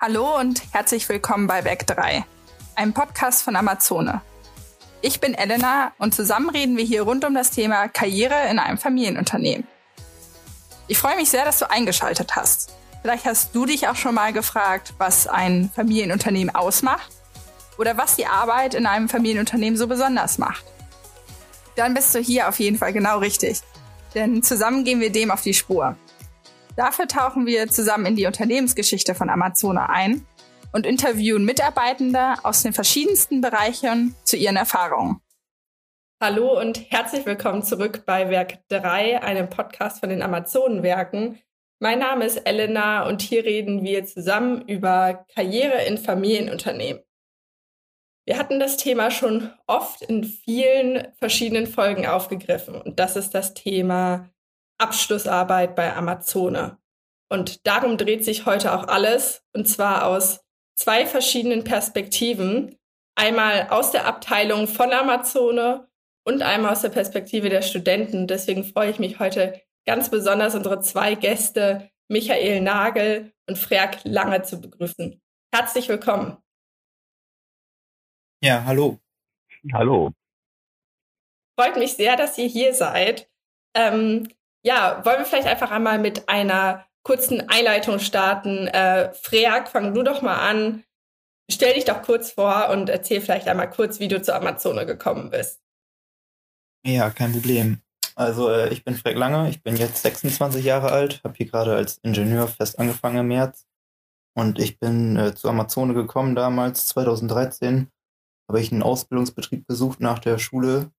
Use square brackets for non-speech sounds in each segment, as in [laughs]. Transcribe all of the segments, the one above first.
Hallo und herzlich willkommen bei Werk 3, einem Podcast von Amazone. Ich bin Elena und zusammen reden wir hier rund um das Thema Karriere in einem Familienunternehmen. Ich freue mich sehr, dass du eingeschaltet hast. Vielleicht hast du dich auch schon mal gefragt, was ein Familienunternehmen ausmacht oder was die Arbeit in einem Familienunternehmen so besonders macht. Dann bist du hier auf jeden Fall genau richtig, denn zusammen gehen wir dem auf die Spur. Dafür tauchen wir zusammen in die Unternehmensgeschichte von Amazona ein und interviewen Mitarbeitende aus den verschiedensten Bereichen zu ihren Erfahrungen. Hallo und herzlich willkommen zurück bei Werk 3, einem Podcast von den Amazonenwerken. Mein Name ist Elena und hier reden wir zusammen über Karriere in Familienunternehmen. Wir hatten das Thema schon oft in vielen verschiedenen Folgen aufgegriffen und das ist das Thema Abschlussarbeit bei Amazone. Und darum dreht sich heute auch alles, und zwar aus zwei verschiedenen Perspektiven. Einmal aus der Abteilung von Amazone und einmal aus der Perspektive der Studenten. Deswegen freue ich mich heute ganz besonders, unsere zwei Gäste, Michael Nagel und Freak Lange, zu begrüßen. Herzlich willkommen. Ja, hallo. Hallo. Freut mich sehr, dass ihr hier seid. Ähm, ja, wollen wir vielleicht einfach einmal mit einer kurzen Einleitung starten. Äh, Freak, fang du doch mal an. Stell dich doch kurz vor und erzähl vielleicht einmal kurz, wie du zur Amazone gekommen bist. Ja, kein Problem. Also äh, ich bin Freck Lange, ich bin jetzt 26 Jahre alt, habe hier gerade als Ingenieur fest angefangen im März und ich bin äh, zur Amazone gekommen damals, 2013, habe ich einen Ausbildungsbetrieb besucht nach der Schule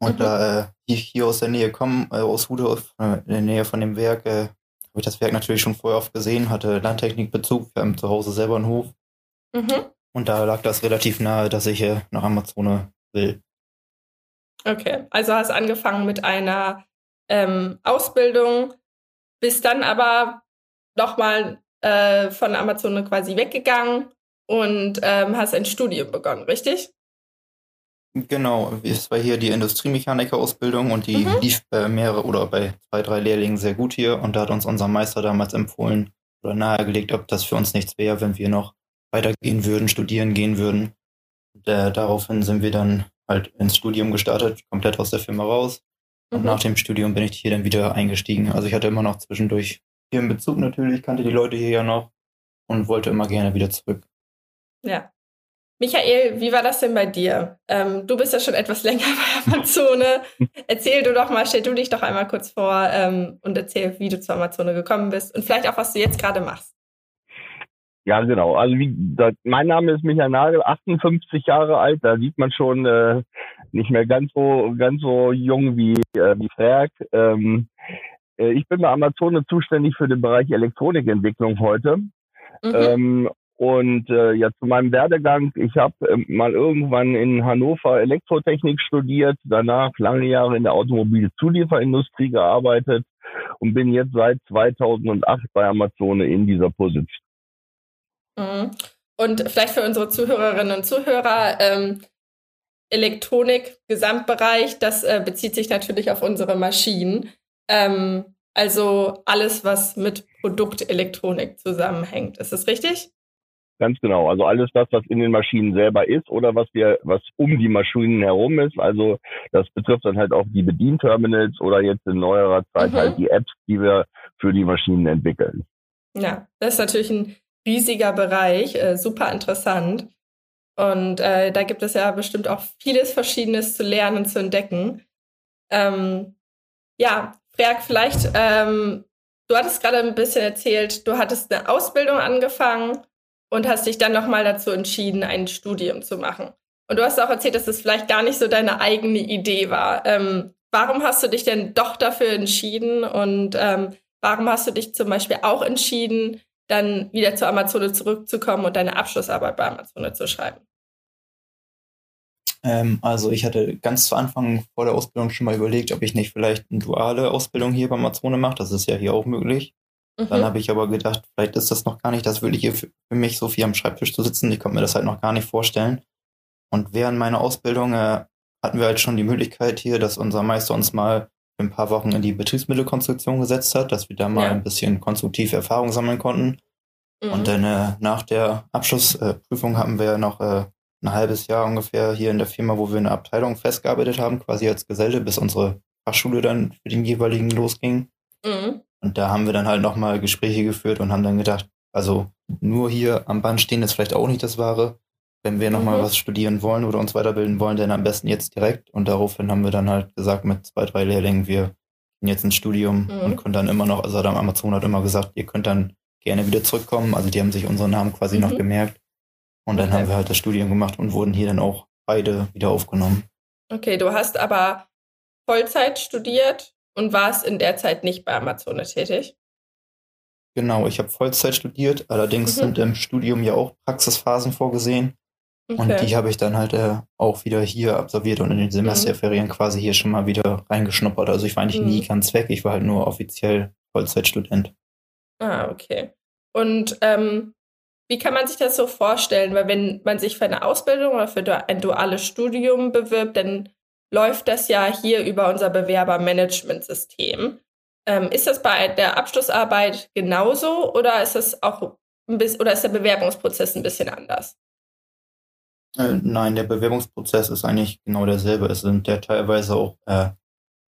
und mhm. da äh, ich hier aus der Nähe komme, äh, aus Hude, äh, in der Nähe von dem Werk, äh, habe ich das Werk natürlich schon vorher oft gesehen, hatte Landtechnikbezug, wir haben zu Hause selber einen Hof. Mhm. Und da lag das relativ nahe, dass ich äh, nach Amazone will. Okay, also hast angefangen mit einer ähm, Ausbildung, bist dann aber nochmal äh, von Amazone quasi weggegangen und ähm, hast ein Studium begonnen, richtig? Genau, es war hier die Industriemechaniker-Ausbildung und die mhm. lief bei mehrere oder bei zwei, drei Lehrlingen sehr gut hier und da hat uns unser Meister damals empfohlen oder nahegelegt, ob das für uns nichts wäre, wenn wir noch weitergehen würden, studieren gehen würden. Und, äh, daraufhin sind wir dann halt ins Studium gestartet, komplett aus der Firma raus. Und mhm. nach dem Studium bin ich hier dann wieder eingestiegen. Also ich hatte immer noch zwischendurch hier einen Bezug natürlich, kannte die Leute hier ja noch und wollte immer gerne wieder zurück. Ja, Michael, wie war das denn bei dir? Ähm, du bist ja schon etwas länger bei Amazone. erzähl du doch mal, stell du dich doch einmal kurz vor ähm, und erzähl, wie du zur Amazone gekommen bist und vielleicht auch, was du jetzt gerade machst. Ja, genau. Also wie gesagt, mein Name ist Michael Nagel, 58 Jahre alt. Da sieht man schon äh, nicht mehr ganz so ganz so jung wie äh, wie Frerk. Ähm, äh, ich bin bei Amazone zuständig für den Bereich Elektronikentwicklung heute. Mhm. Ähm, und äh, ja, zu meinem Werdegang, ich habe äh, mal irgendwann in Hannover Elektrotechnik studiert, danach lange Jahre in der Automobilzulieferindustrie gearbeitet und bin jetzt seit 2008 bei Amazone in dieser Position. Mhm. Und vielleicht für unsere Zuhörerinnen und Zuhörer, ähm, Elektronik, Gesamtbereich, das äh, bezieht sich natürlich auf unsere Maschinen. Ähm, also alles, was mit Produktelektronik zusammenhängt. Ist das richtig? Ganz genau. Also alles das, was in den Maschinen selber ist oder was wir, was um die Maschinen herum ist. Also das betrifft dann halt auch die Bedienterminals oder jetzt in neuerer Zeit mhm. halt die Apps, die wir für die Maschinen entwickeln. Ja, das ist natürlich ein riesiger Bereich, äh, super interessant. Und äh, da gibt es ja bestimmt auch vieles Verschiedenes zu lernen und zu entdecken. Ähm, ja, Freak, vielleicht, ähm, du hattest gerade ein bisschen erzählt, du hattest eine Ausbildung angefangen und hast dich dann nochmal dazu entschieden, ein Studium zu machen. Und du hast auch erzählt, dass es das vielleicht gar nicht so deine eigene Idee war. Ähm, warum hast du dich denn doch dafür entschieden und ähm, warum hast du dich zum Beispiel auch entschieden, dann wieder zur Amazone zurückzukommen und deine Abschlussarbeit bei Amazone zu schreiben? Ähm, also ich hatte ganz zu Anfang vor der Ausbildung schon mal überlegt, ob ich nicht vielleicht eine duale Ausbildung hier bei Amazone mache. Das ist ja hier auch möglich. Mhm. Dann habe ich aber gedacht, vielleicht ist das noch gar nicht das würde hier für, mich, so viel am Schreibtisch zu sitzen. Ich konnte mir das halt noch gar nicht vorstellen. Und während meiner Ausbildung äh, hatten wir halt schon die Möglichkeit hier, dass unser Meister uns mal für ein paar Wochen in die Betriebsmittelkonstruktion gesetzt hat, dass wir da mal ja. ein bisschen konstruktive Erfahrung sammeln konnten. Mhm. Und dann äh, nach der Abschlussprüfung haben wir noch äh, ein halbes Jahr ungefähr hier in der Firma, wo wir in der Abteilung festgearbeitet haben, quasi als Geselle, bis unsere Fachschule dann für den jeweiligen losging. Mhm. Und da haben wir dann halt nochmal Gespräche geführt und haben dann gedacht, also nur hier am Band stehen ist vielleicht auch nicht das Wahre. Wenn wir nochmal mhm. was studieren wollen oder uns weiterbilden wollen, dann am besten jetzt direkt. Und daraufhin haben wir dann halt gesagt mit zwei, drei Lehrlingen, wir gehen jetzt ins Studium mhm. und können dann immer noch, also Adam Amazon hat immer gesagt, ihr könnt dann gerne wieder zurückkommen. Also die haben sich unseren Namen quasi mhm. noch gemerkt. Und dann okay. haben wir halt das Studium gemacht und wurden hier dann auch beide wieder aufgenommen. Okay, du hast aber Vollzeit studiert und warst in der Zeit nicht bei Amazon tätig? Genau, ich habe Vollzeit studiert, allerdings mhm. sind im Studium ja auch Praxisphasen vorgesehen. Okay. Und die habe ich dann halt äh, auch wieder hier absolviert und in den Semesterferien mhm. quasi hier schon mal wieder reingeschnuppert. Also ich war eigentlich mhm. nie ganz weg, ich war halt nur offiziell Vollzeitstudent. Ah, okay. Und ähm, wie kann man sich das so vorstellen? Weil wenn man sich für eine Ausbildung oder für ein duales Studium bewirbt, dann läuft das ja hier über unser Bewerbermanagementsystem. Ähm, ist das bei der Abschlussarbeit genauso oder ist das auch ein bisschen, oder ist der Bewerbungsprozess ein bisschen anders? Äh, nein, der Bewerbungsprozess ist eigentlich genau derselbe. Es sind ja teilweise auch äh,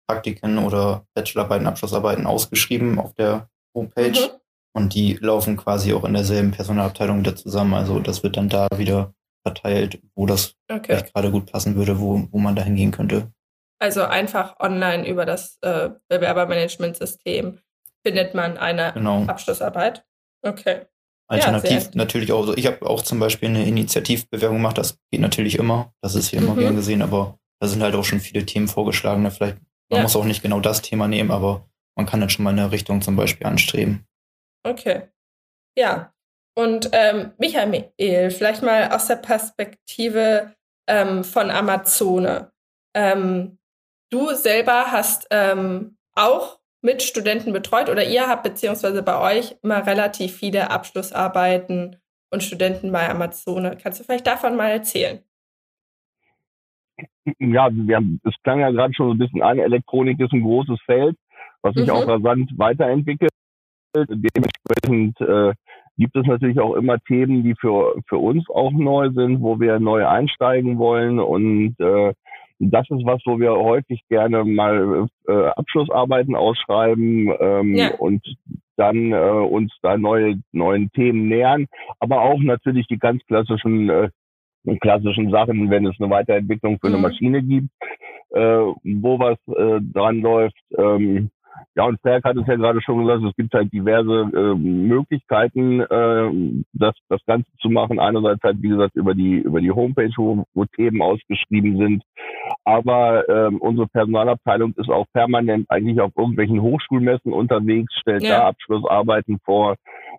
Praktiken oder Bachelorarbeiten, Abschlussarbeiten ausgeschrieben auf der Homepage. Mhm. Und die laufen quasi auch in derselben Personalabteilung wieder zusammen. Also das wird dann da wieder verteilt, wo das okay. gerade gut passen würde, wo, wo man da hingehen könnte. Also einfach online über das äh, Bewerbermanagementsystem findet man eine genau. Abschlussarbeit. Okay. Alternativ ja, natürlich auch. Ich habe auch zum Beispiel eine Initiativbewerbung gemacht. Das geht natürlich immer. Das ist hier mhm. immer gern gesehen, aber da sind halt auch schon viele Themen vorgeschlagen. Vielleicht, man ja. muss auch nicht genau das Thema nehmen, aber man kann dann schon mal eine Richtung zum Beispiel anstreben. Okay. Ja. Und ähm, Michael, vielleicht mal aus der Perspektive ähm, von Amazone. Ähm, du selber hast ähm, auch mit Studenten betreut oder ihr habt beziehungsweise bei euch immer relativ viele Abschlussarbeiten und Studenten bei Amazone. Kannst du vielleicht davon mal erzählen? Ja, wir haben, es klang ja gerade schon so ein bisschen an, Elektronik ist ein großes Feld, was sich mhm. auch rasant weiterentwickelt. Dementsprechend äh, gibt es natürlich auch immer Themen, die für, für uns auch neu sind, wo wir neu einsteigen wollen. Und äh, das ist was, wo wir häufig gerne mal äh, Abschlussarbeiten ausschreiben ähm, ja. und dann äh, uns da neue neuen Themen nähern, aber auch natürlich die ganz klassischen äh, klassischen Sachen, wenn es eine Weiterentwicklung für mhm. eine Maschine gibt, äh, wo was äh, dran läuft. Ähm, ja, und Zerg hat es ja gerade schon gesagt, es gibt halt diverse äh, Möglichkeiten, äh, das, das Ganze zu machen. Einerseits halt, wie gesagt, über die, über die Homepage, wo, wo Themen ausgeschrieben sind. Aber ähm, unsere Personalabteilung ist auch permanent eigentlich auf irgendwelchen Hochschulmessen unterwegs, stellt ja. da Abschlussarbeiten vor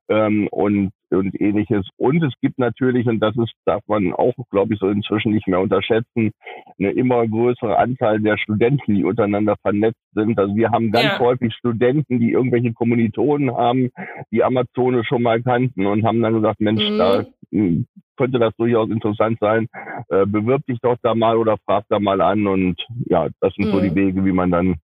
ähm, und und ähnliches. Und es gibt natürlich, und das ist, darf man auch, glaube ich, so inzwischen nicht mehr unterschätzen, eine immer größere Anzahl der Studenten, die untereinander vernetzt sind. Also wir haben ganz ja. häufig Studenten, die irgendwelche Kommilitonen haben, die Amazone schon mal kannten und haben dann gesagt, Mensch, mhm. da hm, könnte das durchaus interessant sein. Äh, bewirb dich doch da mal oder frag da mal an. Und ja, das sind mhm. so die mhm. Wege, wie man dann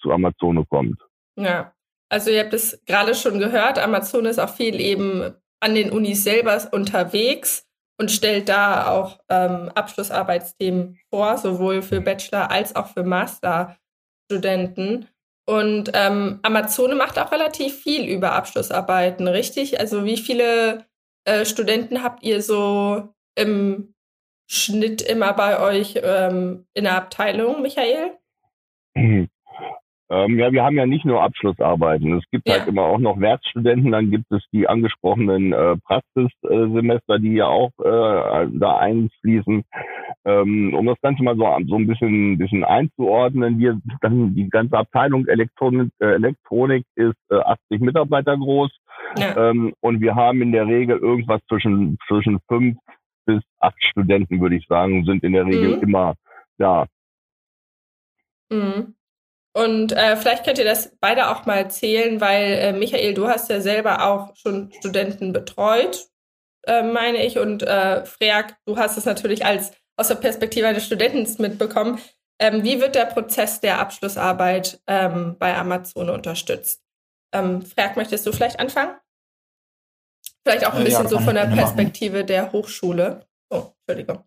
zu Amazone kommt. Ja. Also ihr habt es gerade schon gehört, Amazon ist auch viel eben an den Unis selber unterwegs und stellt da auch ähm, Abschlussarbeitsthemen vor, sowohl für Bachelor- als auch für Masterstudenten. Und ähm, Amazone macht auch relativ viel über Abschlussarbeiten, richtig? Also wie viele äh, Studenten habt ihr so im Schnitt immer bei euch ähm, in der Abteilung, Michael? [clears throat] Ähm, ja, wir haben ja nicht nur Abschlussarbeiten. Es gibt halt ja. halt immer auch noch Werkstudenten, dann gibt es die angesprochenen äh, Praxissemester, die ja auch äh, da einfließen. Ähm, um das Ganze mal so, so ein bisschen, bisschen einzuordnen, wir dann die ganze Abteilung Elektronik, äh, Elektronik ist äh, 80 Mitarbeiter groß. Ja. Ähm, und wir haben in der Regel irgendwas zwischen, zwischen fünf bis acht Studenten, würde ich sagen, sind in der Regel mhm. immer da. Mhm. Und äh, vielleicht könnt ihr das beide auch mal erzählen, weil äh, Michael, du hast ja selber auch schon Studenten betreut, äh, meine ich. Und äh, Freak, du hast es natürlich als aus der Perspektive eines Studenten mitbekommen. Ähm, wie wird der Prozess der Abschlussarbeit ähm, bei Amazon unterstützt? Ähm, Freak, möchtest du vielleicht anfangen? Vielleicht auch ein äh, bisschen ja, so von der Perspektive machen. der Hochschule. Oh, Entschuldigung.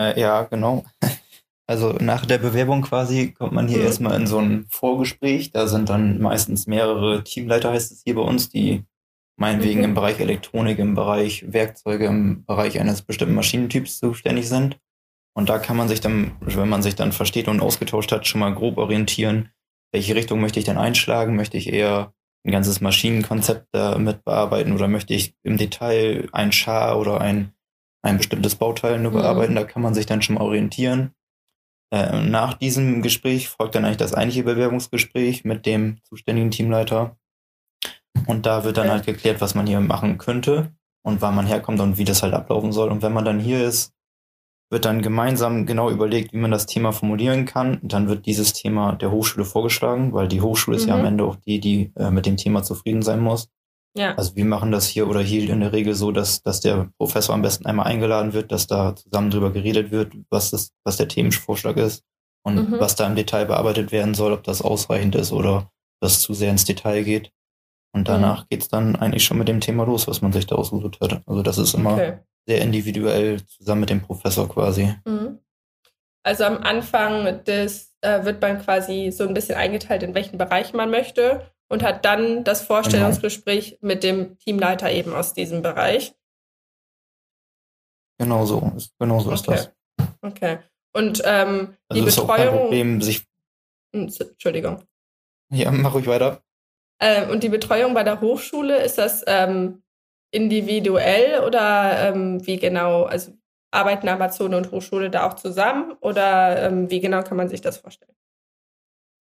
Äh, ja, genau. Also nach der Bewerbung quasi kommt man hier mhm. erstmal in so ein Vorgespräch. Da sind dann meistens mehrere Teamleiter, heißt es hier bei uns, die meinetwegen mhm. im Bereich Elektronik, im Bereich Werkzeuge, im Bereich eines bestimmten Maschinentyps zuständig sind. Und da kann man sich dann, wenn man sich dann versteht und ausgetauscht hat, schon mal grob orientieren, welche Richtung möchte ich denn einschlagen? Möchte ich eher ein ganzes Maschinenkonzept damit bearbeiten oder möchte ich im Detail ein Char oder ein, ein bestimmtes Bauteil nur mhm. bearbeiten? Da kann man sich dann schon mal orientieren. Äh, nach diesem Gespräch folgt dann eigentlich das eigentliche Bewerbungsgespräch mit dem zuständigen Teamleiter. Und da wird dann halt geklärt, was man hier machen könnte und wann man herkommt und wie das halt ablaufen soll. Und wenn man dann hier ist, wird dann gemeinsam genau überlegt, wie man das Thema formulieren kann. Und dann wird dieses Thema der Hochschule vorgeschlagen, weil die Hochschule mhm. ist ja am mhm. Ende auch die, die äh, mit dem Thema zufrieden sein muss. Ja. Also wir machen das hier oder hier in der Regel so, dass, dass der Professor am besten einmal eingeladen wird, dass da zusammen drüber geredet wird, was, das, was der Themenvorschlag ist und mhm. was da im Detail bearbeitet werden soll, ob das ausreichend ist oder das zu sehr ins Detail geht. Und danach mhm. geht's dann eigentlich schon mit dem Thema los, was man sich da ausgesucht hat. Also das ist immer okay. sehr individuell zusammen mit dem Professor quasi. Mhm. Also am Anfang des äh, wird man quasi so ein bisschen eingeteilt, in welchen Bereich man möchte und hat dann das Vorstellungsgespräch genau. mit dem Teamleiter eben aus diesem Bereich. Genau so, genau so okay. ist das. Okay. Und ähm, also die Betreuung. Problem, sich hm, Entschuldigung. Ja, mach ruhig weiter. Ähm, und die Betreuung bei der Hochschule, ist das ähm, individuell oder ähm, wie genau? Also arbeiten Amazon und Hochschule da auch zusammen oder ähm, wie genau kann man sich das vorstellen?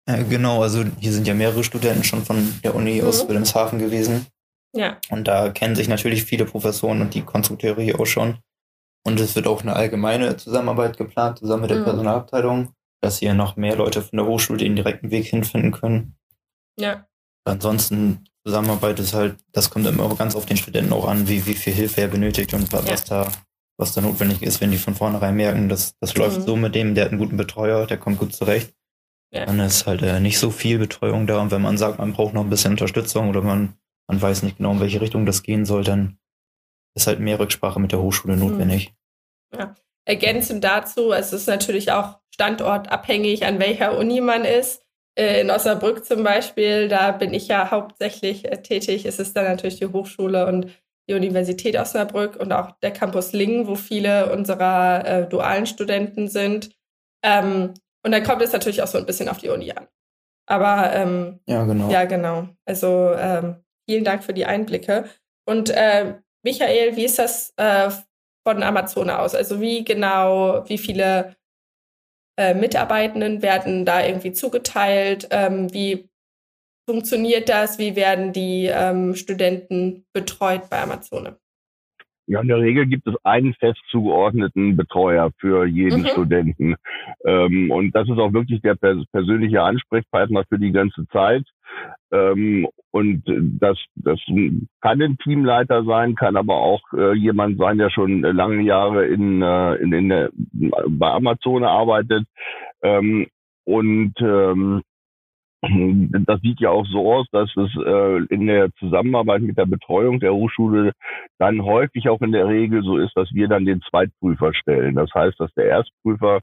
Äh, genau, also hier sind ja mehrere Studenten schon von der Uni mhm. aus Wilhelmshaven gewesen. Ja. Und da kennen sich natürlich viele Professoren und die Konstrukteure hier auch schon. Und es wird auch eine allgemeine Zusammenarbeit geplant, zusammen mit der mhm. Personalabteilung, dass hier noch mehr Leute von der Hochschule den direkten Weg hinfinden können. Ja. Ansonsten Zusammenarbeit ist halt, das kommt immer ganz auf den Studenten auch an, wie, wie viel Hilfe er benötigt und was, ja. da, was da notwendig ist, wenn die von vornherein merken, dass das mhm. läuft so mit dem, der hat einen guten Betreuer, der kommt gut zurecht. Dann ist halt äh, nicht so viel Betreuung da. Und wenn man sagt, man braucht noch ein bisschen Unterstützung oder man, man weiß nicht genau, in welche Richtung das gehen soll, dann ist halt mehr Rücksprache mit der Hochschule mhm. notwendig. Ja. Ergänzend dazu, es ist natürlich auch standortabhängig, an welcher Uni man ist. Äh, in Osnabrück zum Beispiel, da bin ich ja hauptsächlich äh, tätig, ist es dann natürlich die Hochschule und die Universität Osnabrück und auch der Campus Lingen, wo viele unserer äh, dualen Studenten sind. Ähm, und dann kommt es natürlich auch so ein bisschen auf die Uni an. Aber ähm, ja, genau. Ja, genau. Also ähm, vielen Dank für die Einblicke. Und äh, Michael, wie ist das äh, von Amazon aus? Also wie genau, wie viele äh, Mitarbeitenden werden da irgendwie zugeteilt? Ähm, wie funktioniert das? Wie werden die ähm, Studenten betreut bei Amazon? Ja, in der Regel gibt es einen fest zugeordneten Betreuer für jeden mhm. Studenten. Ähm, und das ist auch wirklich der pers persönliche Ansprechpartner für die ganze Zeit. Ähm, und das, das kann ein Teamleiter sein, kann aber auch äh, jemand sein, der schon lange Jahre in, äh, in, in der, bei Amazon arbeitet. Ähm, und ähm, das sieht ja auch so aus, dass es äh, in der Zusammenarbeit mit der Betreuung der Hochschule dann häufig auch in der Regel so ist, dass wir dann den Zweitprüfer stellen. Das heißt, dass der Erstprüfer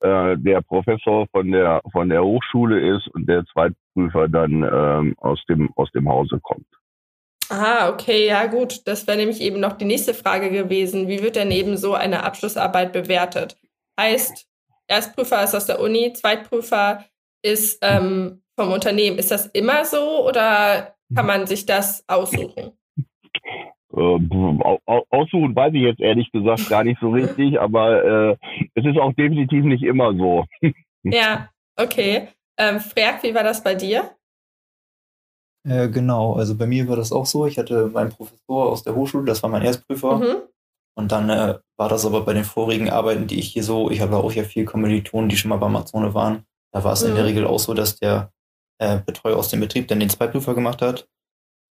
äh, der Professor von der von der Hochschule ist und der Zweitprüfer dann ähm, aus dem aus dem Hause kommt. Ah, okay, ja gut. Das wäre nämlich eben noch die nächste Frage gewesen. Wie wird denn eben so eine Abschlussarbeit bewertet? Heißt, Erstprüfer ist aus der Uni, Zweitprüfer ist ähm, vom Unternehmen. Ist das immer so oder kann man sich das aussuchen? Äh, aussuchen weiß ich jetzt ehrlich gesagt gar nicht so richtig, aber äh, es ist auch definitiv nicht immer so. [laughs] ja, okay. Ähm, Freak, wie war das bei dir? Äh, genau, also bei mir war das auch so. Ich hatte meinen Professor aus der Hochschule, das war mein Erstprüfer. Mhm. Und dann äh, war das aber bei den vorigen Arbeiten, die ich hier so, ich habe auch ja viel Kommilitonen, die schon mal bei Amazone waren. Da war es mhm. in der mhm. Regel auch so, dass der äh, Betreuer aus dem Betrieb dann den Zweitprüfer gemacht hat.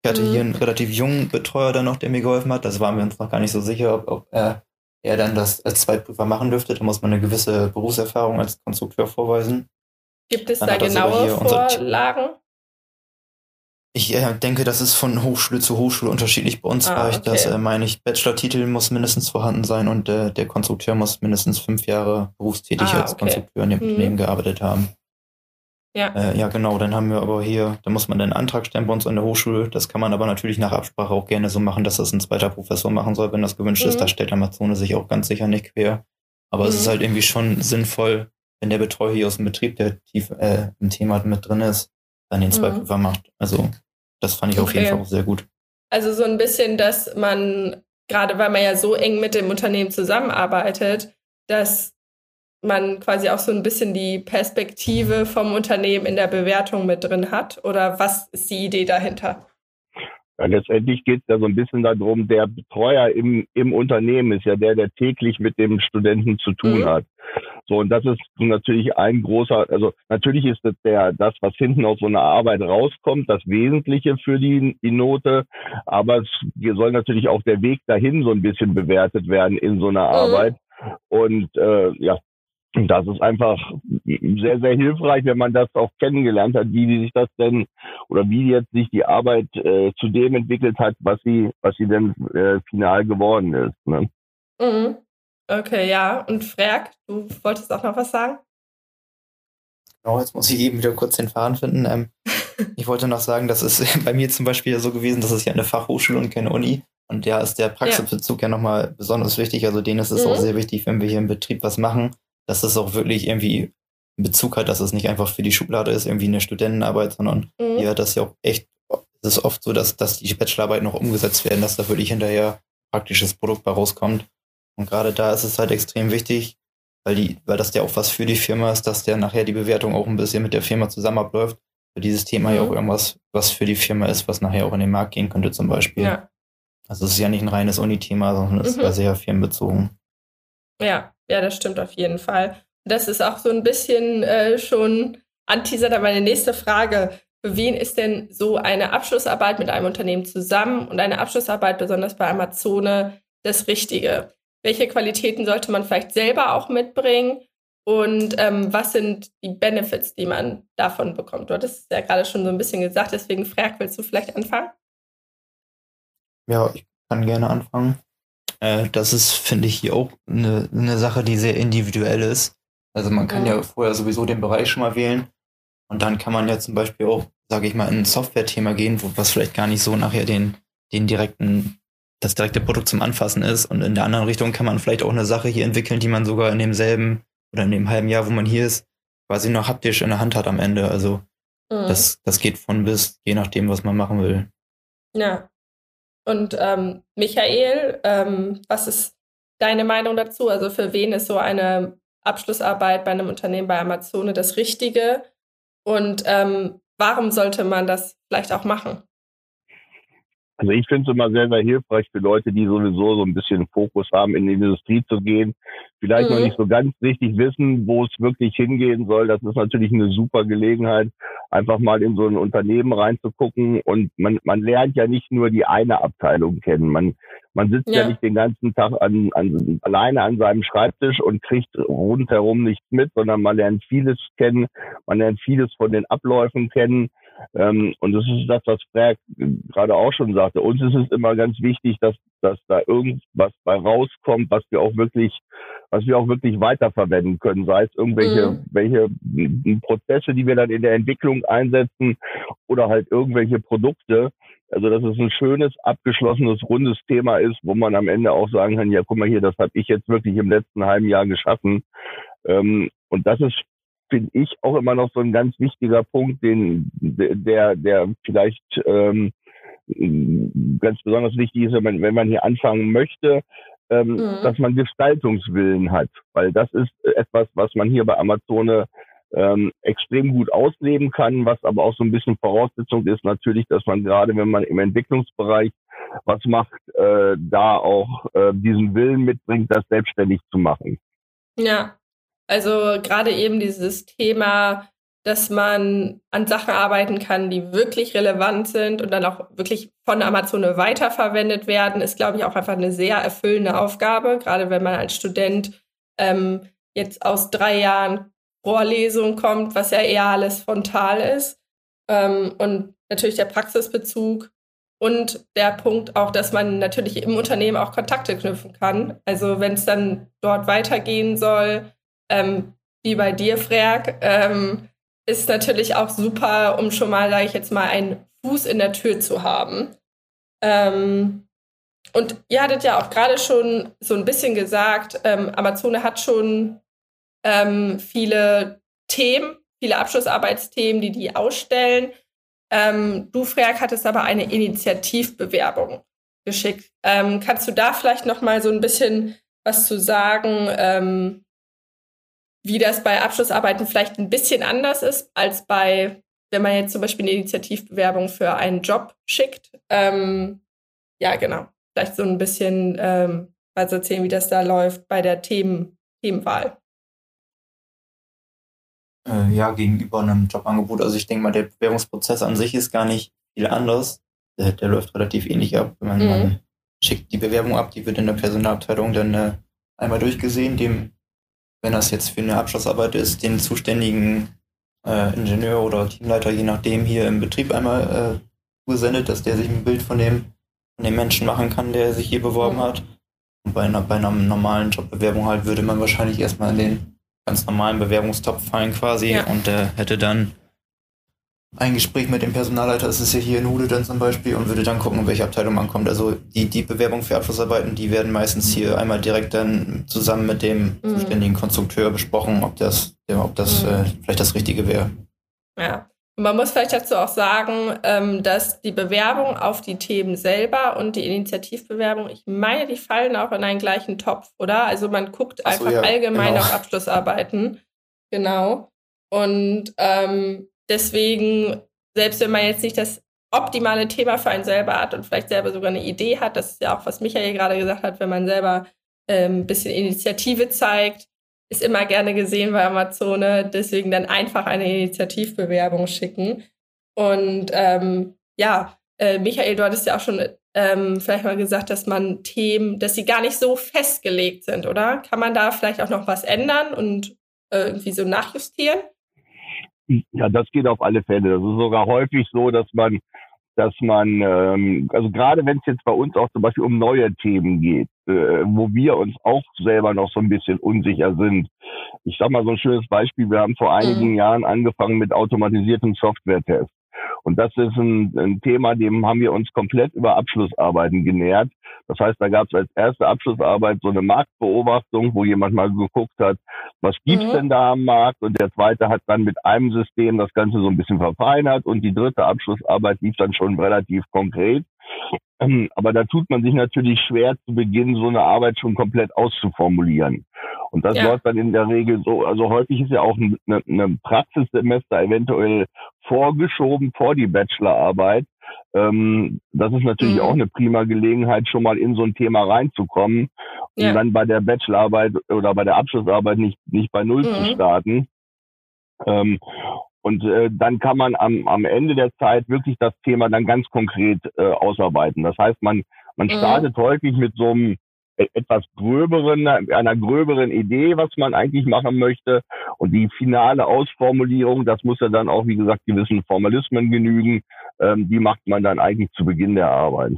Ich hatte mhm. hier einen relativ jungen Betreuer dann noch, der mir geholfen hat. Das waren wir uns noch gar nicht so sicher, ob, ob er, er dann das als Zweitprüfer machen dürfte. Da muss man eine gewisse Berufserfahrung als Konstrukteur vorweisen. Gibt es dann da genaue Vorlagen? Ich äh, denke, das ist von Hochschule zu Hochschule unterschiedlich. Bei uns ah, war ich okay. das, äh, meine ich, Bachelor-Titel muss mindestens vorhanden sein und äh, der Konstrukteur muss mindestens fünf Jahre berufstätig ah, als okay. Konstrukteur in dem mhm. Unternehmen gearbeitet haben. Ja. Äh, ja, genau. Dann haben wir aber hier, da muss man den Antrag stellen bei uns an der Hochschule. Das kann man aber natürlich nach Absprache auch gerne so machen, dass das ein zweiter Professor machen soll, wenn das gewünscht mhm. ist. Da stellt Amazone sich auch ganz sicher nicht quer. Aber mhm. es ist mhm. halt irgendwie schon sinnvoll, wenn der Betreuer hier aus dem Betrieb, der tief äh, im Thema mit drin ist, dann den Zweiprüfer mhm. macht. Also das fand ich okay. auf jeden Fall auch sehr gut. Also so ein bisschen, dass man, gerade weil man ja so eng mit dem Unternehmen zusammenarbeitet, dass man quasi auch so ein bisschen die Perspektive vom Unternehmen in der Bewertung mit drin hat? Oder was ist die Idee dahinter? Ja, letztendlich geht es ja so ein bisschen darum, der Betreuer im, im Unternehmen ist ja der, der täglich mit dem Studenten zu tun mhm. hat. So, und das ist natürlich ein großer, also natürlich ist das der, das, was hinten aus so einer Arbeit rauskommt, das Wesentliche für die, die Note. Aber es soll natürlich auch der Weg dahin so ein bisschen bewertet werden in so einer mhm. Arbeit. Und äh, ja, das ist einfach sehr, sehr hilfreich, wenn man das auch kennengelernt hat, wie die sich das denn oder wie jetzt sich die Arbeit äh, zu dem entwickelt hat, was sie, was sie denn äh, final geworden ist. Ne? Mhm. Okay, ja. Und Frerk, du wolltest auch noch was sagen? Genau, jetzt muss ich eben wieder kurz den Faden finden. Ähm, [laughs] ich wollte noch sagen, das ist [laughs] bei mir zum Beispiel ja so gewesen, das ist ja eine Fachhochschule und keine Uni. Und da ist der Praxisbezug ja, ja nochmal besonders wichtig. Also denen ist es mhm. auch sehr wichtig, wenn wir hier im Betrieb was machen, dass das auch wirklich irgendwie einen Bezug hat, dass es nicht einfach für die Schublade ist, irgendwie eine Studentenarbeit, sondern mhm. ja, das ist ja auch echt, es ist oft so, dass, dass die Bachelorarbeit noch umgesetzt werden, dass da wirklich hinterher praktisches Produkt bei rauskommt. Und gerade da ist es halt extrem wichtig, weil die, weil das ja auch was für die Firma ist, dass der nachher die Bewertung auch ein bisschen mit der Firma zusammen abläuft. Für dieses Thema mhm. ja auch irgendwas, was für die Firma ist, was nachher auch in den Markt gehen könnte, zum Beispiel. Ja. Also es ist ja nicht ein reines Uni-Thema, sondern es mhm. ist ja sehr firmenbezogen. Ja, ja, das stimmt auf jeden Fall. Das ist auch so ein bisschen äh, schon anteasert, aber meine nächste Frage. Für wen ist denn so eine Abschlussarbeit mit einem Unternehmen zusammen und eine Abschlussarbeit besonders bei Amazone das Richtige? Welche Qualitäten sollte man vielleicht selber auch mitbringen? Und ähm, was sind die Benefits, die man davon bekommt? Du hattest es ja gerade schon so ein bisschen gesagt, deswegen frag, willst du vielleicht anfangen? Ja, ich kann gerne anfangen. Äh, das ist, finde ich, hier auch eine, eine Sache, die sehr individuell ist. Also man kann mhm. ja vorher sowieso den Bereich schon mal wählen und dann kann man ja zum Beispiel auch, sage ich mal, in ein Software-Thema gehen, wo, was vielleicht gar nicht so nachher den, den direkten, das direkte Produkt zum Anfassen ist. Und in der anderen Richtung kann man vielleicht auch eine Sache hier entwickeln, die man sogar in demselben oder in dem halben Jahr, wo man hier ist, quasi noch haptisch in der Hand hat am Ende. Also mhm. das, das geht von bis, je nachdem, was man machen will. Ja, und ähm, Michael, ähm, was ist deine Meinung dazu? Also für wen ist so eine Abschlussarbeit bei einem Unternehmen bei Amazone das Richtige? Und ähm, warum sollte man das vielleicht auch machen? Also ich finde es immer sehr, sehr hilfreich für Leute, die sowieso so ein bisschen Fokus haben, in die Industrie zu gehen, vielleicht mhm. noch nicht so ganz richtig wissen, wo es wirklich hingehen soll. Das ist natürlich eine super Gelegenheit, einfach mal in so ein Unternehmen reinzugucken. Und man, man lernt ja nicht nur die eine Abteilung kennen. Man, man sitzt ja, ja nicht den ganzen Tag an, an, alleine an seinem Schreibtisch und kriegt rundherum nichts mit, sondern man lernt vieles kennen. Man lernt vieles von den Abläufen kennen. Ähm, und das ist das, was Frag gerade auch schon sagte. Uns ist es immer ganz wichtig, dass, dass da irgendwas bei rauskommt, was wir auch wirklich, was wir auch wirklich weiterverwenden können. Sei es irgendwelche, mhm. welche Prozesse, die wir dann in der Entwicklung einsetzen oder halt irgendwelche Produkte. Also, dass es ein schönes, abgeschlossenes, rundes Thema ist, wo man am Ende auch sagen kann, ja, guck mal hier, das habe ich jetzt wirklich im letzten halben Jahr geschaffen. Ähm, und das ist finde ich auch immer noch so ein ganz wichtiger Punkt, den der der vielleicht ähm, ganz besonders wichtig ist, wenn man, wenn man hier anfangen möchte, ähm, mhm. dass man Gestaltungswillen hat, weil das ist etwas, was man hier bei Amazone ähm, extrem gut ausleben kann, was aber auch so ein bisschen Voraussetzung ist natürlich, dass man gerade, wenn man im Entwicklungsbereich was macht, äh, da auch äh, diesen Willen mitbringt, das selbstständig zu machen. Ja, also gerade eben dieses Thema, dass man an Sachen arbeiten kann, die wirklich relevant sind und dann auch wirklich von Amazone weiterverwendet werden, ist, glaube ich, auch einfach eine sehr erfüllende Aufgabe, gerade wenn man als Student ähm, jetzt aus drei Jahren Vorlesung kommt, was ja eher alles frontal ist. ähm, und natürlich der Praxisbezug und der Punkt auch, dass man natürlich im Unternehmen auch Kontakte knüpfen kann. Also wenn es dann dort weitergehen soll, ähm, wie bei dir, Frerk, ähm, ist natürlich auch super, um schon mal, sage ich jetzt mal, einen Fuß in der Tür zu haben. Ähm, und ihr hattet ja auch gerade schon so ein bisschen gesagt, ähm, Amazone hat schon ähm, viele Themen, viele Abschlussarbeitsthemen, die die ausstellen. Ähm, du, Freak, hattest aber eine Initiativbewerbung geschickt. Ähm, kannst du da vielleicht noch mal so ein bisschen was zu sagen, wie das bei Abschlussarbeiten vielleicht ein bisschen anders ist als bei, wenn man jetzt zum Beispiel eine Initiativbewerbung für einen Job schickt? Ähm, ja, genau. Vielleicht so ein bisschen ähm, was erzählen, wie das da läuft bei der Themen Themenwahl äh, ja, gegenüber einem Jobangebot. Also ich denke mal, der Bewerbungsprozess an sich ist gar nicht viel anders. Der, der läuft relativ ähnlich ab. Man, mhm. man, schickt die Bewerbung ab, die wird in der Personalabteilung dann äh, einmal durchgesehen, dem, wenn das jetzt für eine Abschlussarbeit ist, den zuständigen äh, Ingenieur oder Teamleiter, je nachdem, hier im Betrieb einmal äh, gesendet, dass der sich ein Bild von dem, von dem Menschen machen kann, der sich hier beworben mhm. hat. Und bei einer, bei einer normalen Jobbewerbung halt würde man wahrscheinlich erstmal in den ganz normalen Bewerbungstopf fallen quasi ja. und der hätte dann ein Gespräch mit dem Personalleiter, das ist ja hier in Hude dann zum Beispiel, und würde dann gucken, welche Abteilung man kommt. Also die, die Bewerbung für Abschlussarbeiten, die werden meistens hier einmal direkt dann zusammen mit dem mhm. zuständigen Konstrukteur besprochen, ob das, ja, ob das mhm. äh, vielleicht das Richtige wäre. Ja. Man muss vielleicht dazu auch sagen, ähm, dass die Bewerbung auf die Themen selber und die Initiativbewerbung, ich meine, die fallen auch in einen gleichen Topf, oder? Also man guckt so, einfach ja, allgemein genau. auf Abschlussarbeiten. Genau. Und ähm, deswegen, selbst wenn man jetzt nicht das optimale Thema für einen selber hat und vielleicht selber sogar eine Idee hat, das ist ja auch, was Michael gerade gesagt hat, wenn man selber ähm, ein bisschen Initiative zeigt, ist immer gerne gesehen bei Amazone, deswegen dann einfach eine Initiativbewerbung schicken. Und ähm, ja, äh, Michael, du hattest ja auch schon ähm, vielleicht mal gesagt, dass man Themen, dass sie gar nicht so festgelegt sind, oder? Kann man da vielleicht auch noch was ändern und äh, irgendwie so nachjustieren? Ja, das geht auf alle Fälle. Das ist sogar häufig so, dass man dass man, ähm, also gerade wenn es jetzt bei uns auch zum Beispiel um neue Themen geht, äh, wo wir uns auch selber noch so ein bisschen unsicher sind. Ich sag mal so ein schönes Beispiel, wir haben vor einigen mhm. Jahren angefangen mit automatisierten Software-Tests. Und das ist ein, ein, Thema, dem haben wir uns komplett über Abschlussarbeiten genährt. Das heißt, da gab es als erste Abschlussarbeit so eine Marktbeobachtung, wo jemand mal geguckt hat, was gibt's mhm. denn da am Markt? Und der zweite hat dann mit einem System das Ganze so ein bisschen verfeinert und die dritte Abschlussarbeit lief dann schon relativ konkret. Ähm, aber da tut man sich natürlich schwer, zu Beginn so eine Arbeit schon komplett auszuformulieren. Und das ja. läuft dann in der Regel so, also häufig ist ja auch ein, eine, eine Praxissemester eventuell vorgeschoben vor die Bachelorarbeit. Ähm, das ist natürlich mhm. auch eine prima Gelegenheit, schon mal in so ein Thema reinzukommen und ja. dann bei der Bachelorarbeit oder bei der Abschlussarbeit nicht, nicht bei Null mhm. zu starten. Ähm, und äh, dann kann man am, am Ende der Zeit wirklich das Thema dann ganz konkret äh, ausarbeiten. Das heißt, man, man mhm. startet häufig mit so einem e, etwas gröberen, einer gröberen Idee, was man eigentlich machen möchte. Und die finale Ausformulierung, das muss ja dann auch, wie gesagt, gewissen Formalismen genügen. Ähm, die macht man dann eigentlich zu Beginn der Arbeit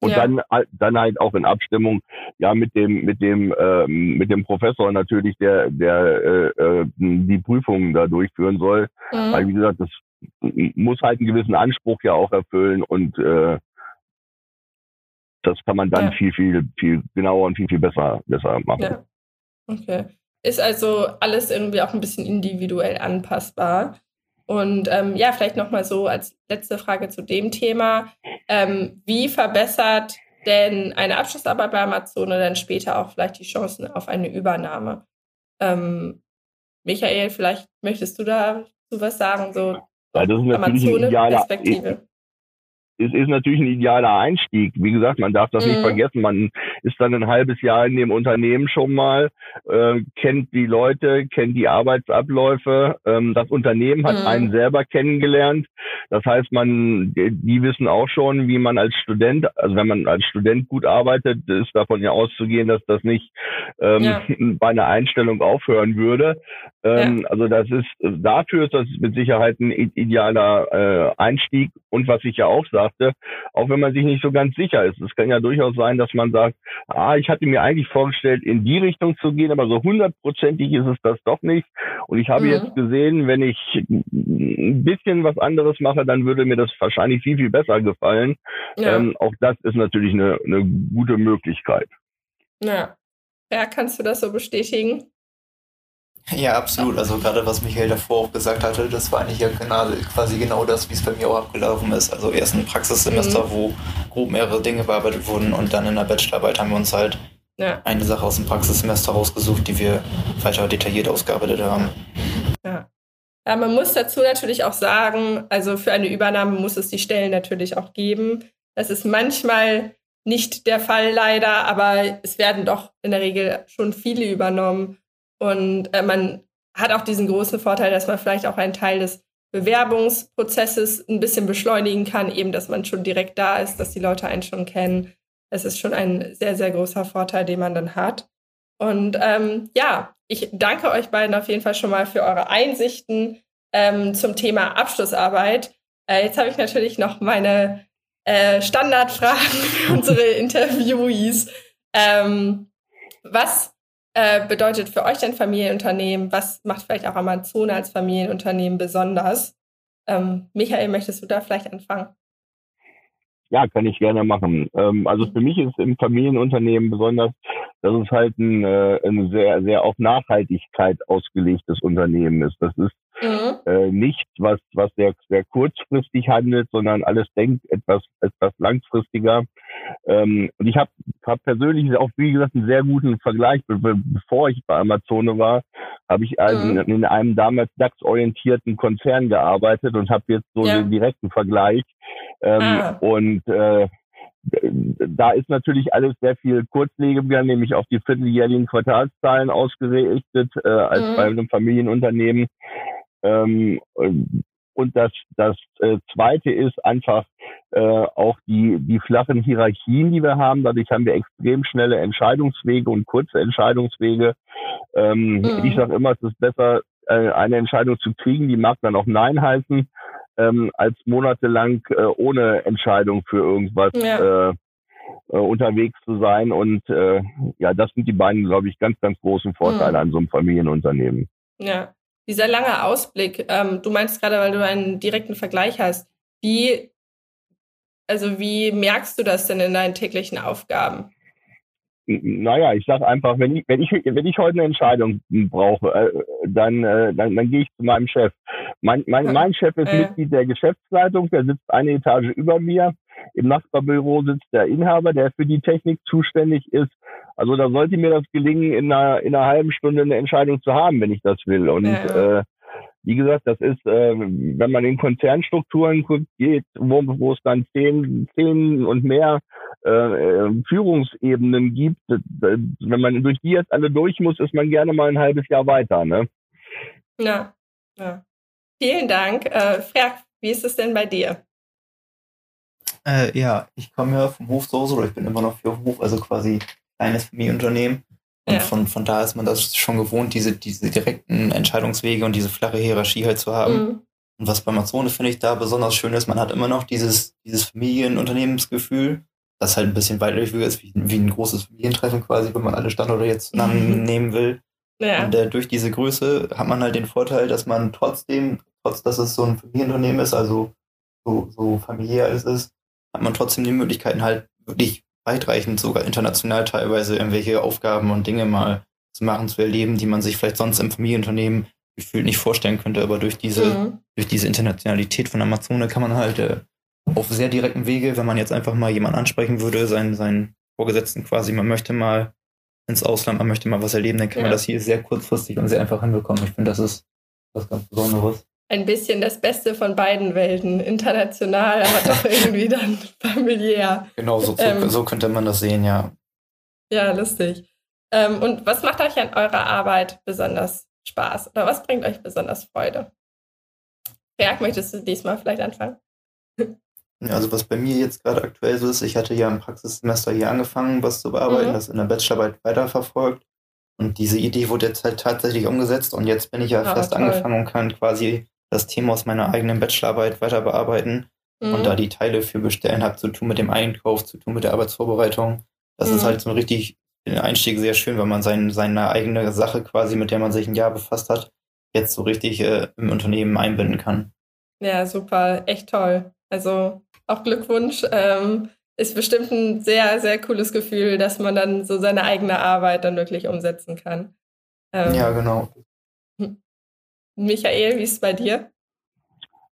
und ja. dann dann halt auch in Abstimmung ja mit dem mit dem ähm, mit dem Professor natürlich der der äh, äh, die Prüfungen da durchführen soll mhm. weil wie gesagt das muss halt einen gewissen Anspruch ja auch erfüllen und äh, das kann man dann ja. viel viel viel genauer und viel viel besser besser machen ja. okay ist also alles irgendwie auch ein bisschen individuell anpassbar und ähm, ja, vielleicht nochmal so als letzte Frage zu dem Thema. Ähm, wie verbessert denn eine Abschlussarbeit bei Amazon dann später auch vielleicht die Chancen auf eine Übernahme? Ähm, Michael, vielleicht möchtest du dazu was sagen, so ja, Amazon-Perspektive es ist natürlich ein idealer Einstieg. Wie gesagt, man darf das mhm. nicht vergessen. Man ist dann ein halbes Jahr in dem Unternehmen schon mal, äh, kennt die Leute, kennt die Arbeitsabläufe. Ähm, das Unternehmen hat mhm. einen selber kennengelernt. Das heißt, man, die wissen auch schon, wie man als Student, also wenn man als Student gut arbeitet, ist davon ja auszugehen, dass das nicht ähm, ja. [laughs] bei einer Einstellung aufhören würde. Ähm, ja. Also das ist, dafür ist das mit Sicherheit ein idealer äh, Einstieg. Und was ich ja auch sagte, auch wenn man sich nicht so ganz sicher ist, es kann ja durchaus sein, dass man sagt, ah, ich hatte mir eigentlich vorgestellt, in die Richtung zu gehen, aber so hundertprozentig ist es das doch nicht. Und ich habe mhm. jetzt gesehen, wenn ich ein bisschen was anderes mache, dann würde mir das wahrscheinlich viel, viel besser gefallen. Ja. Ähm, auch das ist natürlich eine, eine gute Möglichkeit. Ja. Ja, kannst du das so bestätigen? Ja, absolut. Also gerade was Michael davor auch gesagt hatte, das war eigentlich ja genau, quasi genau das, wie es bei mir auch abgelaufen ist. Also erst ein Praxissemester, mhm. wo grob mehrere Dinge bearbeitet wurden und dann in der Bachelorarbeit haben wir uns halt ja. eine Sache aus dem Praxissemester rausgesucht, die wir weiter detailliert ausgearbeitet haben. Ja. ja. Man muss dazu natürlich auch sagen, also für eine Übernahme muss es die Stellen natürlich auch geben. Das ist manchmal nicht der Fall leider, aber es werden doch in der Regel schon viele übernommen. Und äh, man hat auch diesen großen Vorteil, dass man vielleicht auch einen Teil des Bewerbungsprozesses ein bisschen beschleunigen kann, eben dass man schon direkt da ist, dass die Leute einen schon kennen. Es ist schon ein sehr, sehr großer Vorteil, den man dann hat. Und ähm, ja, ich danke euch beiden auf jeden Fall schon mal für eure Einsichten ähm, zum Thema Abschlussarbeit. Äh, jetzt habe ich natürlich noch meine äh, Standardfragen für unsere [laughs] Interviewees. Ähm, was äh, bedeutet für euch denn Familienunternehmen? Was macht vielleicht auch Amazon als Familienunternehmen besonders? Ähm, Michael, möchtest du da vielleicht anfangen? Ja, kann ich gerne machen. Ähm, also für mich ist im Familienunternehmen besonders, dass es halt ein, äh, ein sehr, sehr auf Nachhaltigkeit ausgelegtes Unternehmen ist. Das ist mhm. äh, nicht was, was sehr, sehr kurzfristig handelt, sondern alles denkt etwas, etwas langfristiger. Ähm, und ich habe hab persönlich auch, wie gesagt, einen sehr guten Vergleich. Be bevor ich bei Amazone war, habe ich also mhm. in, in, einem damals DAX-orientierten Konzern gearbeitet und habe jetzt so ja. den direkten Vergleich. Ähm, ah. Und äh, da ist natürlich alles sehr viel kurzlebiger, nämlich auf die vierteljährigen Quartalszahlen ausgerichtet, äh, als mhm. bei einem Familienunternehmen. Ähm, und das, das äh, Zweite ist einfach äh, auch die, die flachen Hierarchien, die wir haben. Dadurch haben wir extrem schnelle Entscheidungswege und kurze Entscheidungswege. Ähm, mhm. Ich sage immer, es ist besser, äh, eine Entscheidung zu kriegen, die mag dann auch Nein heißen, ähm, als monatelang äh, ohne Entscheidung für irgendwas ja. äh, äh, unterwegs zu sein. Und äh, ja, das sind die beiden, glaube ich, ganz, ganz großen Vorteile mhm. an so einem Familienunternehmen. Ja, dieser lange Ausblick, ähm, du meinst gerade, weil du einen direkten Vergleich hast, wie, also wie merkst du das denn in deinen täglichen Aufgaben? naja, ich sage einfach, wenn ich, wenn ich, wenn ich heute eine Entscheidung brauche, äh, dann, äh, dann, dann gehe ich zu meinem Chef. Mein, mein, mein Chef ist äh. Mitglied der Geschäftsleitung, der sitzt eine Etage über mir. Im Nachbarbüro sitzt der Inhaber, der für die Technik zuständig ist. Also da sollte mir das gelingen, in einer, in einer halben Stunde eine Entscheidung zu haben, wenn ich das will. Und ja. äh, wie gesagt, das ist, äh, wenn man in Konzernstrukturen geht, wo, wo es dann zehn, zehn und mehr äh, äh, Führungsebenen gibt, wenn man durch die jetzt alle durch muss, ist man gerne mal ein halbes Jahr weiter. Ne? Ja, ja. Vielen Dank. Äh, Frag, wie ist es denn bei dir? Äh, ja, ich komme ja vom Hof so, oder ich bin immer noch für Hof, also quasi kleines Familienunternehmen. Und ja. von, von da ist man das schon gewohnt, diese, diese direkten Entscheidungswege und diese flache Hierarchie halt zu haben. Mhm. Und was bei Amazone finde ich da besonders schön ist, man hat immer noch dieses, dieses Familienunternehmensgefühl, das halt ein bisschen weitläufiger ist, wie, wie ein großes Familientreffen quasi, wenn man alle Standorte jetzt [laughs] nehmen will. Ja. Und äh, durch diese Größe hat man halt den Vorteil, dass man trotzdem, trotz dass es so ein Familienunternehmen ist, also so, so familiär ist es, hat man trotzdem die Möglichkeiten halt wirklich weitreichend, sogar international teilweise irgendwelche Aufgaben und Dinge mal zu machen, zu erleben, die man sich vielleicht sonst im Familienunternehmen gefühlt nicht vorstellen könnte. Aber durch diese, mhm. durch diese Internationalität von Amazone kann man halt äh, auf sehr direktem Wege, wenn man jetzt einfach mal jemanden ansprechen würde, seinen, seinen Vorgesetzten quasi, man möchte mal ins Ausland, man möchte mal was erleben, dann kann ja. man das hier sehr kurzfristig und sehr einfach hinbekommen. Ich finde, das ist was ganz Besonderes ein bisschen das Beste von beiden Welten. International, aber [laughs] doch irgendwie dann familiär. Genau, so, ähm, so, könnte man das sehen, ja. Ja, lustig. Ähm, und was macht euch an eurer Arbeit besonders Spaß? Oder was bringt euch besonders Freude? Berg, möchtest du diesmal vielleicht anfangen? Also was bei mir jetzt gerade aktuell so ist, ich hatte ja im Praxissemester hier angefangen, was zu bearbeiten, mhm. das in der Bachelorarbeit weiterverfolgt. Und diese Idee wurde jetzt halt tatsächlich umgesetzt und jetzt bin ich ja oh, fest toll. angefangen und kann quasi das Thema aus meiner eigenen Bachelorarbeit weiter bearbeiten mhm. und da die Teile für bestellen habe, zu tun mit dem Einkauf, zu tun mit der Arbeitsvorbereitung. Das mhm. ist halt so ein richtig Einstieg sehr schön, weil man sein, seine eigene Sache quasi, mit der man sich ein Jahr befasst hat, jetzt so richtig äh, im Unternehmen einbinden kann. Ja, super, echt toll. Also auch Glückwunsch. Ähm, ist bestimmt ein sehr, sehr cooles Gefühl, dass man dann so seine eigene Arbeit dann wirklich umsetzen kann. Ähm, ja, genau. Michael, wie ist es bei dir?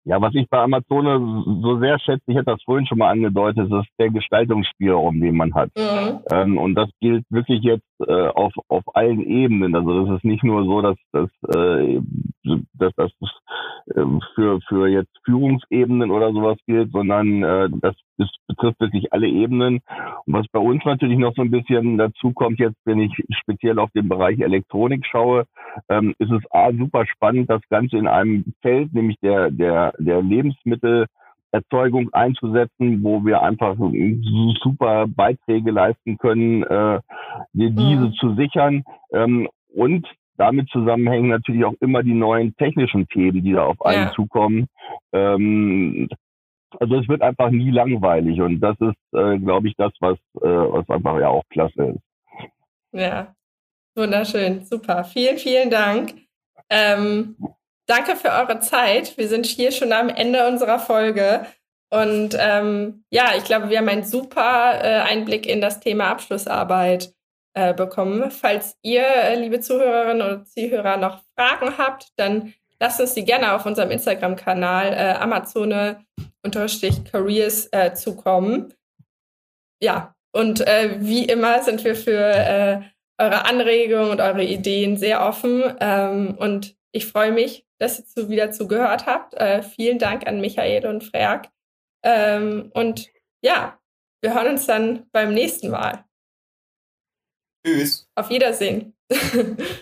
Ja, was ich bei Amazon so sehr schätze, ich hätte das vorhin schon mal angedeutet, ist der Gestaltungsspielraum, den man hat. Mhm. Ähm, und das gilt wirklich jetzt äh, auf, auf allen Ebenen. Also das ist nicht nur so, dass, dass, äh, dass das äh, für, für jetzt Führungsebenen oder sowas gilt, sondern äh, das, das betrifft wirklich alle Ebenen. Und was bei uns natürlich noch so ein bisschen dazu kommt, jetzt wenn ich speziell auf den Bereich Elektronik schaue, ähm, ist es A, super spannend, das Ganze in einem Feld, nämlich der, der, der Lebensmittel Erzeugung einzusetzen, wo wir einfach super Beiträge leisten können, äh, diese mhm. zu sichern. Ähm, und damit zusammenhängen natürlich auch immer die neuen technischen Themen, die da auf einen ja. zukommen. Ähm, also es wird einfach nie langweilig und das ist, äh, glaube ich, das, was, äh, was einfach ja auch klasse ist. Ja, wunderschön, super. Vielen, vielen Dank. Ähm, danke für eure Zeit. Wir sind hier schon am Ende unserer Folge. Und ähm, ja, ich glaube, wir haben einen super äh, Einblick in das Thema Abschlussarbeit äh, bekommen. Falls ihr, äh, liebe Zuhörerinnen oder Zuhörer, noch Fragen habt, dann lasst uns die gerne auf unserem Instagram-Kanal äh, Amazone-Careers äh, zukommen. Ja, und äh, wie immer sind wir für äh, eure Anregungen und eure Ideen sehr offen. Ähm, und ich freue mich, dass ihr zu, wieder zugehört habt. Äh, vielen Dank an Michael und Freak. Ähm, und ja, wir hören uns dann beim nächsten Mal. Tschüss. Auf Wiedersehen.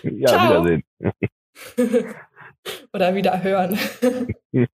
Ja, Ciao. Wiedersehen. [laughs] [laughs] Oder wieder hören. [laughs]